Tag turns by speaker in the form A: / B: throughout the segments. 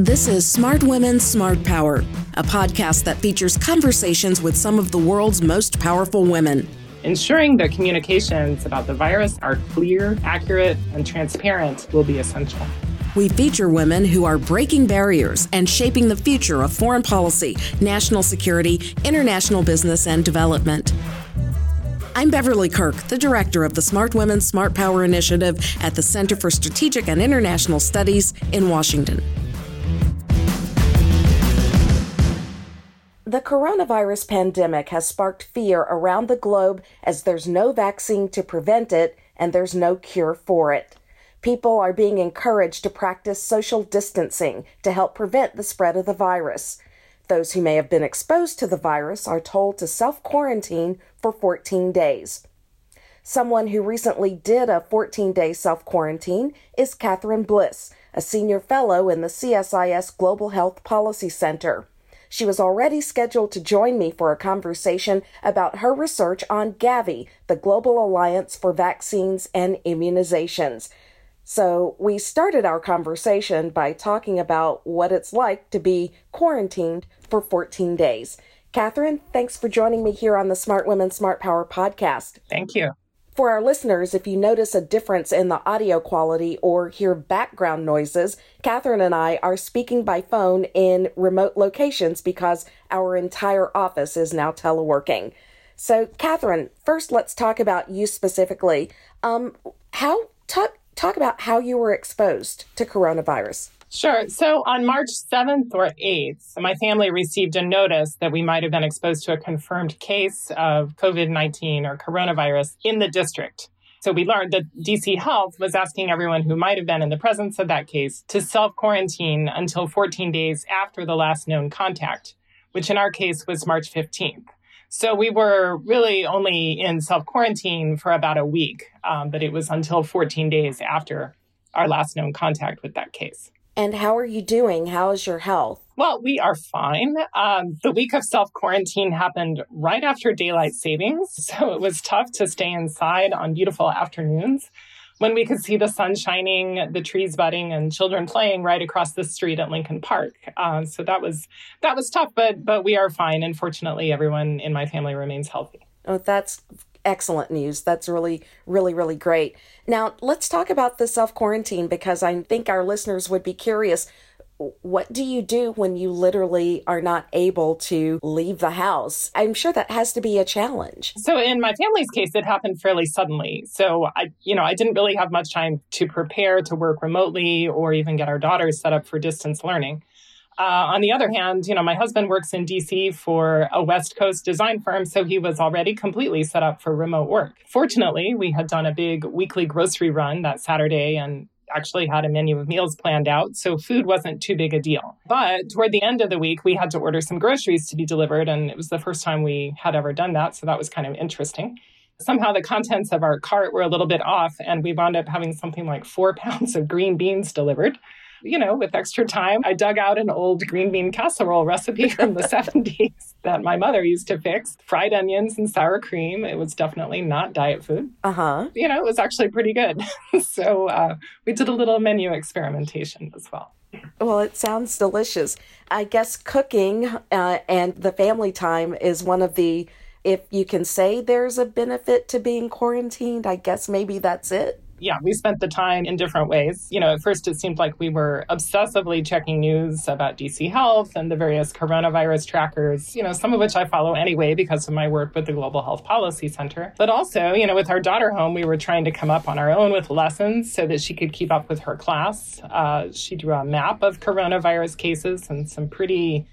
A: This is Smart Women, Smart Power, a podcast that features conversations with some of the world's most powerful women.
B: Ensuring that communications about the virus are clear, accurate, and transparent will be essential.
A: We feature women who are breaking barriers and shaping the future of foreign policy, national security, international business, and development. I'm Beverly Kirk, the director of the Smart Women, Smart Power Initiative at the Center for Strategic and International Studies in Washington. The coronavirus pandemic has sparked fear around the globe as there's no vaccine to prevent it and there's no cure for it. People are being encouraged to practice social distancing to help prevent the spread of the virus. Those who may have been exposed to the virus are told to self quarantine for 14 days. Someone who recently did a 14 day self quarantine is Katherine Bliss, a senior fellow in the CSIS Global Health Policy Center. She was already scheduled to join me for a conversation about her research on Gavi, the Global Alliance for Vaccines and Immunizations. So we started our conversation by talking about what it's like to be quarantined for 14 days. Katherine, thanks for joining me here on the Smart Women, Smart Power podcast.
B: Thank you.
A: For our listeners, if you notice a difference in the audio quality or hear background noises, Katherine and I are speaking by phone in remote locations because our entire office is now teleworking. So, Katherine, first let's talk about you specifically. Um, how talk talk about how you were exposed to coronavirus.
B: Sure. So on March 7th or 8th, my family received a notice that we might have been exposed to a confirmed case of COVID 19 or coronavirus in the district. So we learned that DC Health was asking everyone who might have been in the presence of that case to self quarantine until 14 days after the last known contact, which in our case was March 15th. So we were really only in self quarantine for about a week, um, but it was until 14 days after our last known contact with that case.
A: And how are you doing? How is your health?
B: Well, we are fine. Um, the week of self quarantine happened right after daylight savings. So it was tough to stay inside on beautiful afternoons when we could see the sun shining, the trees budding, and children playing right across the street at Lincoln Park. Uh, so that was that was tough, but but we are fine, and fortunately, everyone in my family remains healthy.
A: Oh, that's excellent news. That's really, really, really great. Now, let's talk about the self quarantine because I think our listeners would be curious. What do you do when you literally are not able to leave the house? I'm sure that has to be a challenge.
B: So, in my family's case, it happened fairly suddenly. So, I, you know, I didn't really have much time to prepare to work remotely or even get our daughters set up for distance learning. Uh, on the other hand, you know, my husband works in DC for a West Coast design firm, so he was already completely set up for remote work. Fortunately, we had done a big weekly grocery run that Saturday and actually had a menu of meals planned out, so food wasn't too big a deal. But toward the end of the week, we had to order some groceries to be delivered, and it was the first time we had ever done that, so that was kind of interesting. Somehow the contents of our cart were a little bit off, and we wound up having something like four pounds of green beans delivered you know, with extra time, I dug out an old green bean casserole recipe from the 70s that my mother used to fix. Fried onions and sour cream. It was definitely not diet food.
A: Uh huh.
B: You know, it was actually pretty good. so uh, we did a little menu experimentation as well.
A: Well, it sounds delicious. I guess cooking uh, and the family time is one of the, if you can say there's a benefit to being quarantined, I guess maybe that's it
B: yeah, we spent the time in different ways. You know, at first it seemed like we were obsessively checking news about DC Health and the various coronavirus trackers, you know, some of which I follow anyway because of my work with the Global Health Policy Center. But also, you know, with our daughter home, we were trying to come up on our own with lessons so that she could keep up with her class. Uh, she drew a map of coronavirus cases and some pretty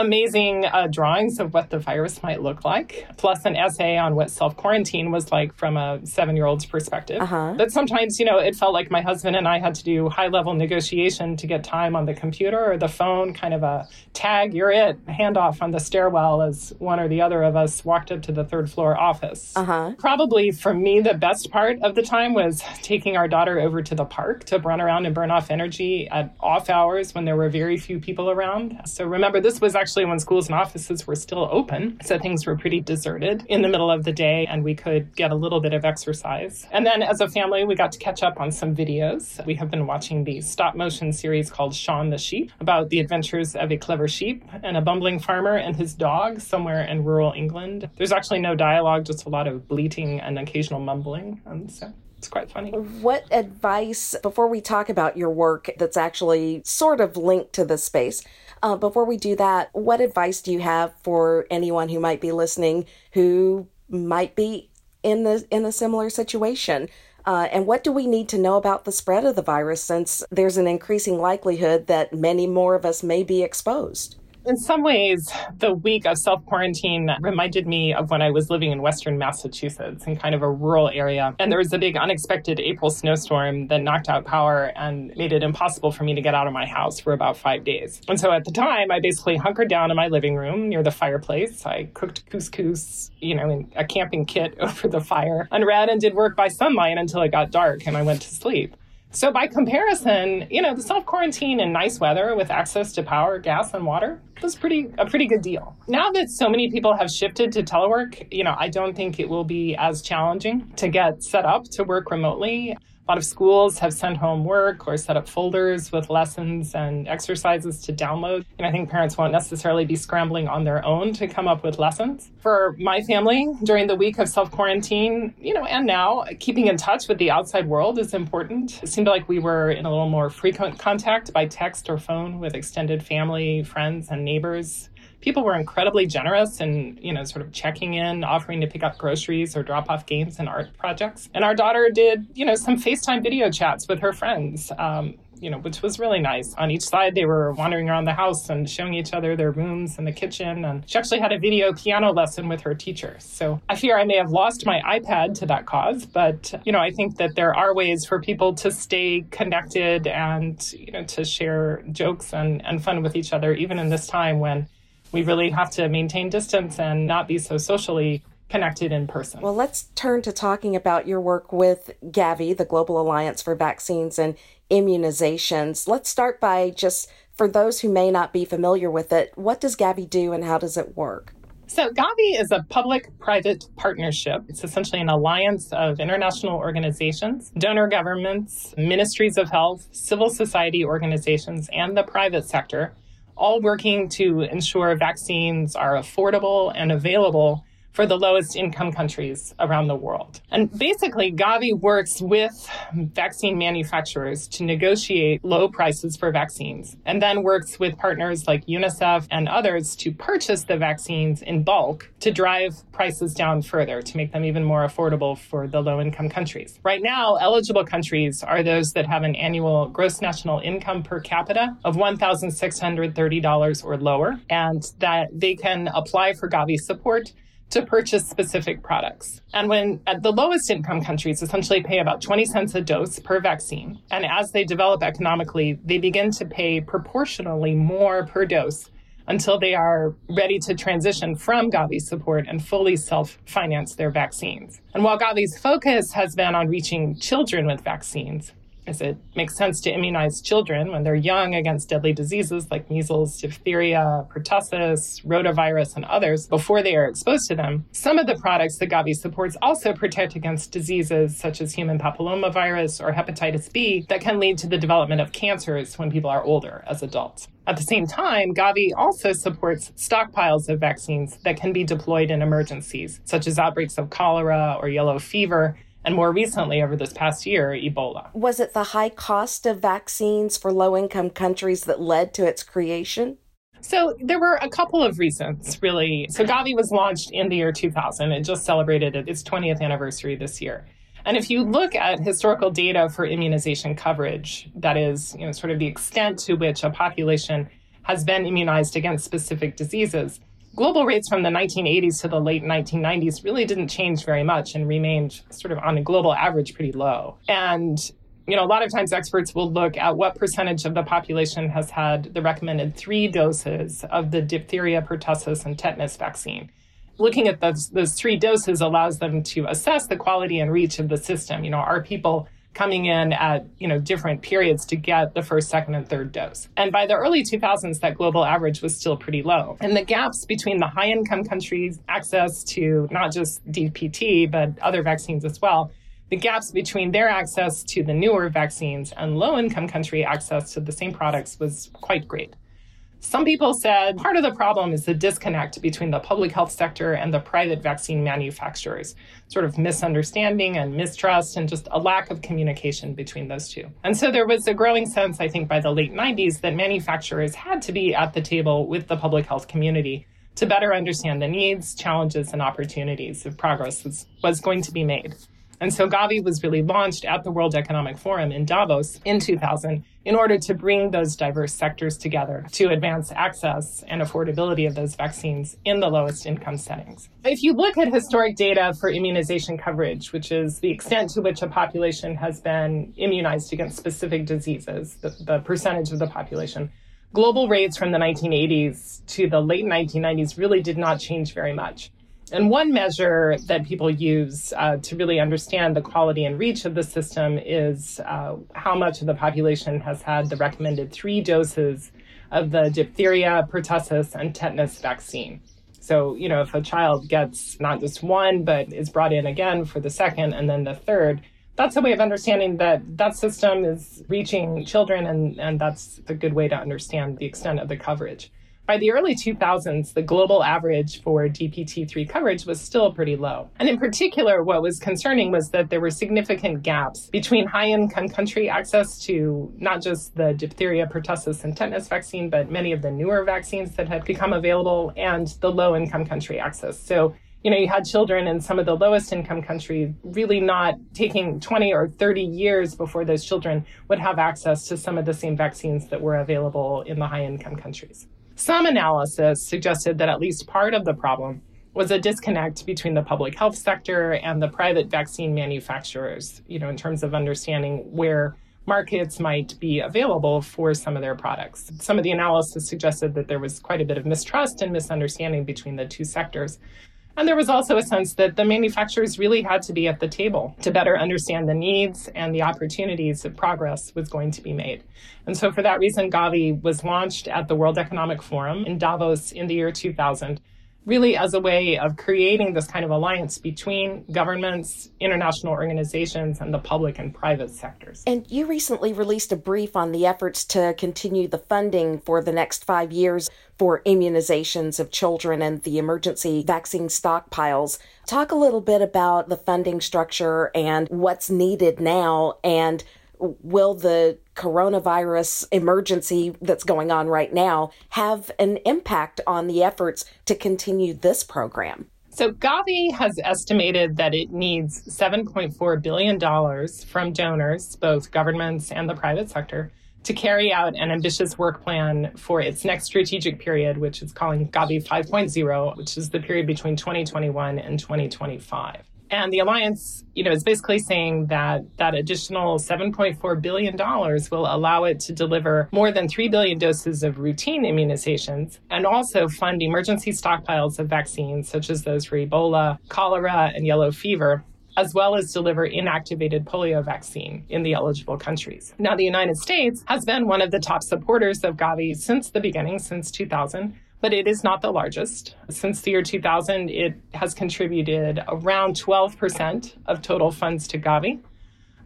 B: amazing uh, drawings of what the virus might look like, plus an essay on what self quarantine was like from a seven year old's perspective. Uh-huh. But sometimes, you know, it felt like my husband and I had to do high level negotiation to get time on the computer or the phone, kind of a tag, you're it, handoff on the stairwell as one or the other of us walked up to the third floor office. Uh-huh. Probably for me, the best part of the time was taking our daughter over to the park to run around and burn off energy at off hours when there were very few people around. So remember, this was actually actually when schools and offices were still open. So things were pretty deserted in the middle of the day and we could get a little bit of exercise. And then as a family, we got to catch up on some videos. We have been watching the stop motion series called Shaun the Sheep about the adventures of a clever sheep and a bumbling farmer and his dog somewhere in rural England. There's actually no dialogue, just a lot of bleating and occasional mumbling. And so it's quite funny.
A: What advice, before we talk about your work that's actually sort of linked to this space, uh, before we do that, what advice do you have for anyone who might be listening who might be in the in a similar situation? Uh, and what do we need to know about the spread of the virus since there's an increasing likelihood that many more of us may be exposed?
B: In some ways, the week of self quarantine reminded me of when I was living in Western Massachusetts in kind of a rural area. And there was a big unexpected April snowstorm that knocked out power and made it impossible for me to get out of my house for about five days. And so at the time, I basically hunkered down in my living room near the fireplace. I cooked couscous, you know, in a camping kit over the fire, and read and did work by sunlight until it got dark and I went to sleep. So by comparison, you know, the self quarantine in nice weather with access to power, gas, and water was pretty a pretty good deal. Now that so many people have shifted to telework, you know, I don't think it will be as challenging to get set up to work remotely. A lot of schools have sent home work or set up folders with lessons and exercises to download. And I think parents won't necessarily be scrambling on their own to come up with lessons. For my family, during the week of self quarantine, you know, and now, keeping in touch with the outside world is important. It seemed like we were in a little more frequent contact by text or phone with extended family, friends, and neighbors people were incredibly generous and you know sort of checking in offering to pick up groceries or drop off games and art projects and our daughter did you know some facetime video chats with her friends um, you know, which was really nice. On each side, they were wandering around the house and showing each other their rooms and the kitchen. And she actually had a video piano lesson with her teacher. So I fear I may have lost my iPad to that cause, but, you know, I think that there are ways for people to stay connected and, you know, to share jokes and, and fun with each other, even in this time when we really have to maintain distance and not be so socially connected in person.
A: Well, let's turn to talking about your work with Gavi, the Global Alliance for Vaccines and Immunizations. Let's start by just, for those who may not be familiar with it, what does Gavi do and how does it work?
B: So, Gavi is a public private partnership. It's essentially an alliance of international organizations, donor governments, ministries of health, civil society organizations, and the private sector all working to ensure vaccines are affordable and available for the lowest income countries around the world. And basically, Gavi works with vaccine manufacturers to negotiate low prices for vaccines and then works with partners like UNICEF and others to purchase the vaccines in bulk to drive prices down further to make them even more affordable for the low income countries. Right now, eligible countries are those that have an annual gross national income per capita of $1,630 or lower and that they can apply for Gavi support to purchase specific products. And when at the lowest income countries essentially pay about 20 cents a dose per vaccine, and as they develop economically, they begin to pay proportionally more per dose until they are ready to transition from Gavi's support and fully self finance their vaccines. And while Gavi's focus has been on reaching children with vaccines, as it makes sense to immunize children when they're young against deadly diseases like measles, diphtheria, pertussis, rotavirus, and others before they are exposed to them. Some of the products that Gavi supports also protect against diseases such as human papillomavirus or hepatitis B that can lead to the development of cancers when people are older as adults. At the same time, Gavi also supports stockpiles of vaccines that can be deployed in emergencies, such as outbreaks of cholera or yellow fever, and more recently, over this past year, Ebola.
A: Was it the high cost of vaccines for low income countries that led to its creation?
B: So there were a couple of reasons, really. So Gavi was launched in the year 2000. It just celebrated its 20th anniversary this year. And if you look at historical data for immunization coverage, that is, you know, sort of the extent to which a population has been immunized against specific diseases, global rates from the 1980s to the late 1990s really didn't change very much and remained sort of on a global average pretty low. And you know, a lot of times experts will look at what percentage of the population has had the recommended three doses of the diphtheria, pertussis, and tetanus vaccine. Looking at those, those three doses allows them to assess the quality and reach of the system. You know, are people coming in at you know different periods to get the first second and third dose. And by the early 2000s that global average was still pretty low. And the gaps between the high income countries access to not just dpt but other vaccines as well the gaps between their access to the newer vaccines and low income country access to the same products was quite great some people said part of the problem is the disconnect between the public health sector and the private vaccine manufacturers, sort of misunderstanding and mistrust, and just a lack of communication between those two. And so there was a growing sense, I think, by the late 90s that manufacturers had to be at the table with the public health community to better understand the needs, challenges, and opportunities if progress was, was going to be made. And so Gavi was really launched at the World Economic Forum in Davos in 2000 in order to bring those diverse sectors together to advance access and affordability of those vaccines in the lowest income settings. If you look at historic data for immunization coverage, which is the extent to which a population has been immunized against specific diseases, the, the percentage of the population, global rates from the 1980s to the late 1990s really did not change very much. And one measure that people use uh, to really understand the quality and reach of the system is uh, how much of the population has had the recommended three doses of the diphtheria, pertussis, and tetanus vaccine. So, you know, if a child gets not just one, but is brought in again for the second and then the third, that's a way of understanding that that system is reaching children, and, and that's a good way to understand the extent of the coverage. By the early 2000s, the global average for DPT3 coverage was still pretty low. And in particular, what was concerning was that there were significant gaps between high income country access to not just the diphtheria, pertussis, and tetanus vaccine, but many of the newer vaccines that had become available and the low income country access. So you know, you had children in some of the lowest income countries really not taking 20 or 30 years before those children would have access to some of the same vaccines that were available in the high income countries. Some analysis suggested that at least part of the problem was a disconnect between the public health sector and the private vaccine manufacturers, you know, in terms of understanding where markets might be available for some of their products. Some of the analysis suggested that there was quite a bit of mistrust and misunderstanding between the two sectors. And there was also a sense that the manufacturers really had to be at the table to better understand the needs and the opportunities that progress was going to be made. And so, for that reason, Gavi was launched at the World Economic Forum in Davos in the year 2000 really as a way of creating this kind of alliance between governments, international organizations, and the public and private sectors.
A: And you recently released a brief on the efforts to continue the funding for the next five years for immunizations of children and the emergency vaccine stockpiles. Talk a little bit about the funding structure and what's needed now and will the coronavirus emergency that's going on right now have an impact on the efforts to continue this program?
B: So, Gavi has estimated that it needs $7.4 billion from donors, both governments and the private sector, to carry out an ambitious work plan for its next strategic period, which is calling Gavi 5.0, which is the period between 2021 and 2025. And the alliance, you know, is basically saying that that additional 7.4 billion dollars will allow it to deliver more than 3 billion doses of routine immunizations and also fund emergency stockpiles of vaccines such as those for Ebola, cholera, and yellow fever as well as deliver inactivated polio vaccine in the eligible countries. Now, the United States has been one of the top supporters of Gavi since the beginning, since 2000 but it is not the largest. Since the year 2000, it has contributed around 12% of total funds to Gavi.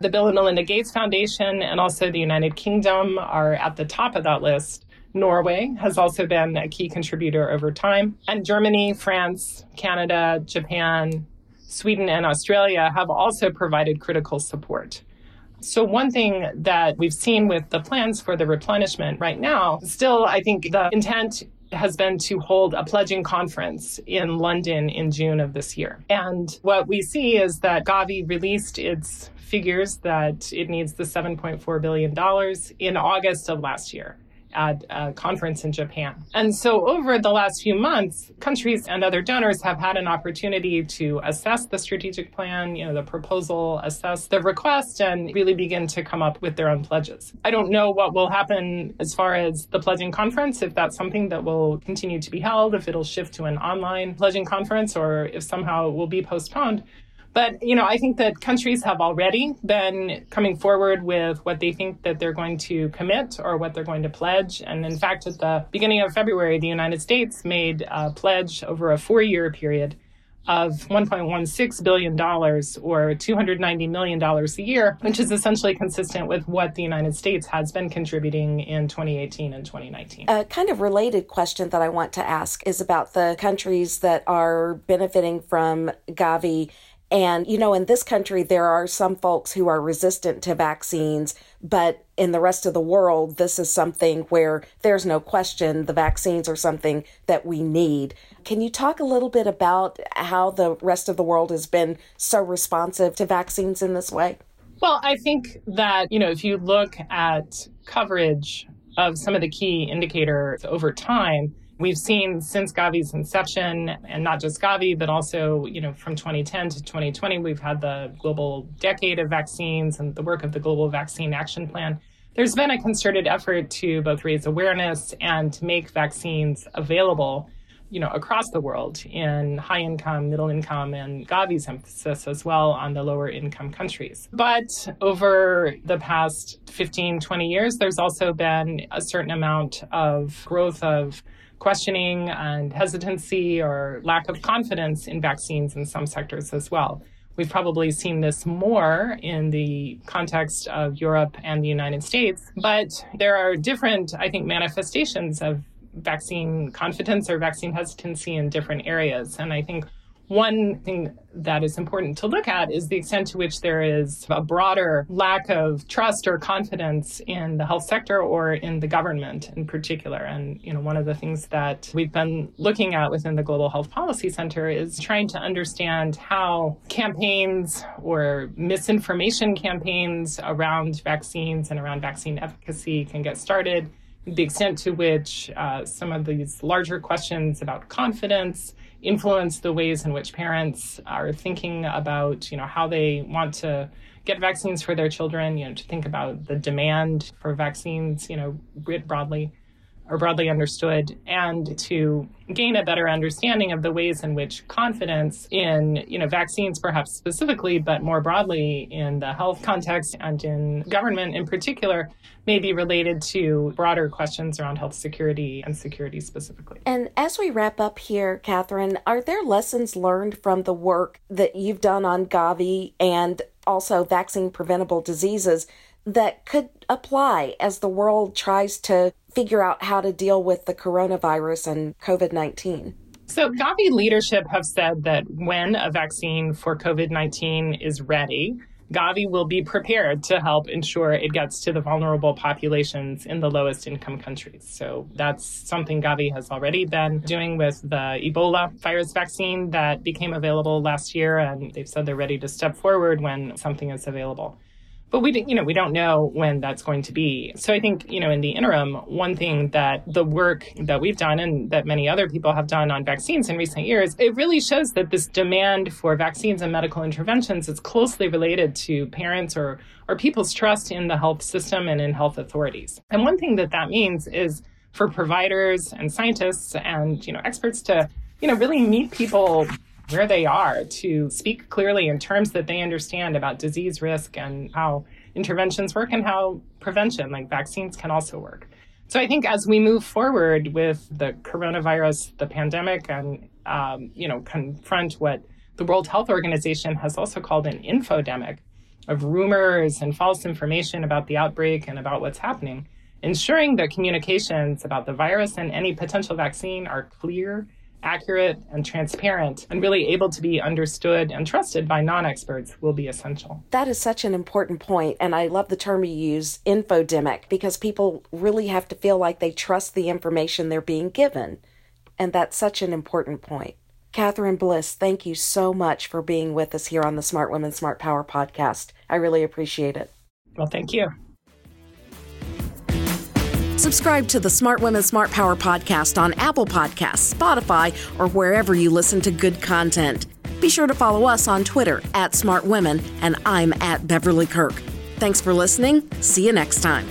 B: The Bill and Melinda Gates Foundation and also the United Kingdom are at the top of that list. Norway has also been a key contributor over time. And Germany, France, Canada, Japan, Sweden, and Australia have also provided critical support. So, one thing that we've seen with the plans for the replenishment right now, still, I think the intent has been to hold a pledging conference in London in June of this year. And what we see is that Gavi released its figures that it needs the $7.4 billion in August of last year at a conference in Japan. And so over the last few months, countries and other donors have had an opportunity to assess the strategic plan, you know, the proposal, assess the request, and really begin to come up with their own pledges. I don't know what will happen as far as the pledging conference, if that's something that will continue to be held, if it'll shift to an online pledging conference, or if somehow it will be postponed. But, you know, I think that countries have already been coming forward with what they think that they're going to commit or what they're going to pledge. And in fact, at the beginning of February, the United States made a pledge over a four year period of $1.16 billion or $290 million a year, which is essentially consistent with what the United States has been contributing in 2018 and 2019.
A: A kind of related question that I want to ask is about the countries that are benefiting from Gavi and, you know, in this country, there are some folks who are resistant to vaccines, but in the rest of the world, this is something where there's no question the vaccines are something that we need. Can you talk a little bit about how the rest of the world has been so responsive to vaccines in this way?
B: Well, I think that, you know, if you look at coverage of some of the key indicators over time, We've seen since Gavi's inception, and not just Gavi, but also, you know, from 2010 to 2020, we've had the global decade of vaccines and the work of the Global Vaccine Action Plan. There's been a concerted effort to both raise awareness and to make vaccines available, you know, across the world in high income, middle income, and Gavi's emphasis as well on the lower income countries. But over the past 15, 20 years, there's also been a certain amount of growth of questioning and hesitancy or lack of confidence in vaccines in some sectors as well. We've probably seen this more in the context of Europe and the United States, but there are different, I think, manifestations of vaccine confidence or vaccine hesitancy in different areas. And I think one thing that is important to look at is the extent to which there is a broader lack of trust or confidence in the health sector or in the government in particular. And, you know, one of the things that we've been looking at within the Global Health Policy Center is trying to understand how campaigns or misinformation campaigns around vaccines and around vaccine efficacy can get started the extent to which uh, some of these larger questions about confidence influence the ways in which parents are thinking about, you know, how they want to get vaccines for their children, you know, to think about the demand for vaccines, you know, writ broadly or broadly understood, and to gain a better understanding of the ways in which confidence in, you know, vaccines perhaps specifically, but more broadly in the health context and in government in particular, may be related to broader questions around health security and security specifically.
A: And as we wrap up here, Katherine, are there lessons learned from the work that you've done on Gavi and also vaccine preventable diseases that could apply as the world tries to figure out how to deal with the coronavirus and COVID 19?
B: So, Gavi leadership have said that when a vaccine for COVID 19 is ready, Gavi will be prepared to help ensure it gets to the vulnerable populations in the lowest income countries. So that's something Gavi has already been doing with the Ebola virus vaccine that became available last year, and they've said they're ready to step forward when something is available but we you know we don't know when that's going to be. So i think you know in the interim one thing that the work that we've done and that many other people have done on vaccines in recent years it really shows that this demand for vaccines and medical interventions is closely related to parents or or people's trust in the health system and in health authorities. And one thing that that means is for providers and scientists and you know experts to you know really meet people where they are to speak clearly in terms that they understand about disease risk and how interventions work and how prevention, like vaccines, can also work. So I think as we move forward with the coronavirus, the pandemic, and um, you know confront what the World Health Organization has also called an infodemic of rumors and false information about the outbreak and about what's happening, ensuring that communications about the virus and any potential vaccine are clear accurate and transparent and really able to be understood and trusted by non experts will be essential.
A: That is such an important point, and I love the term you use, infodemic, because people really have to feel like they trust the information they're being given. And that's such an important point. Katherine Bliss, thank you so much for being with us here on the Smart Women, Smart Power podcast. I really appreciate it.
B: Well, thank you.
A: Subscribe to the Smart Women Smart Power podcast on Apple Podcasts, Spotify, or wherever you listen to good content. Be sure to follow us on Twitter at Smart Women, and I'm at Beverly Kirk. Thanks for listening. See you next time.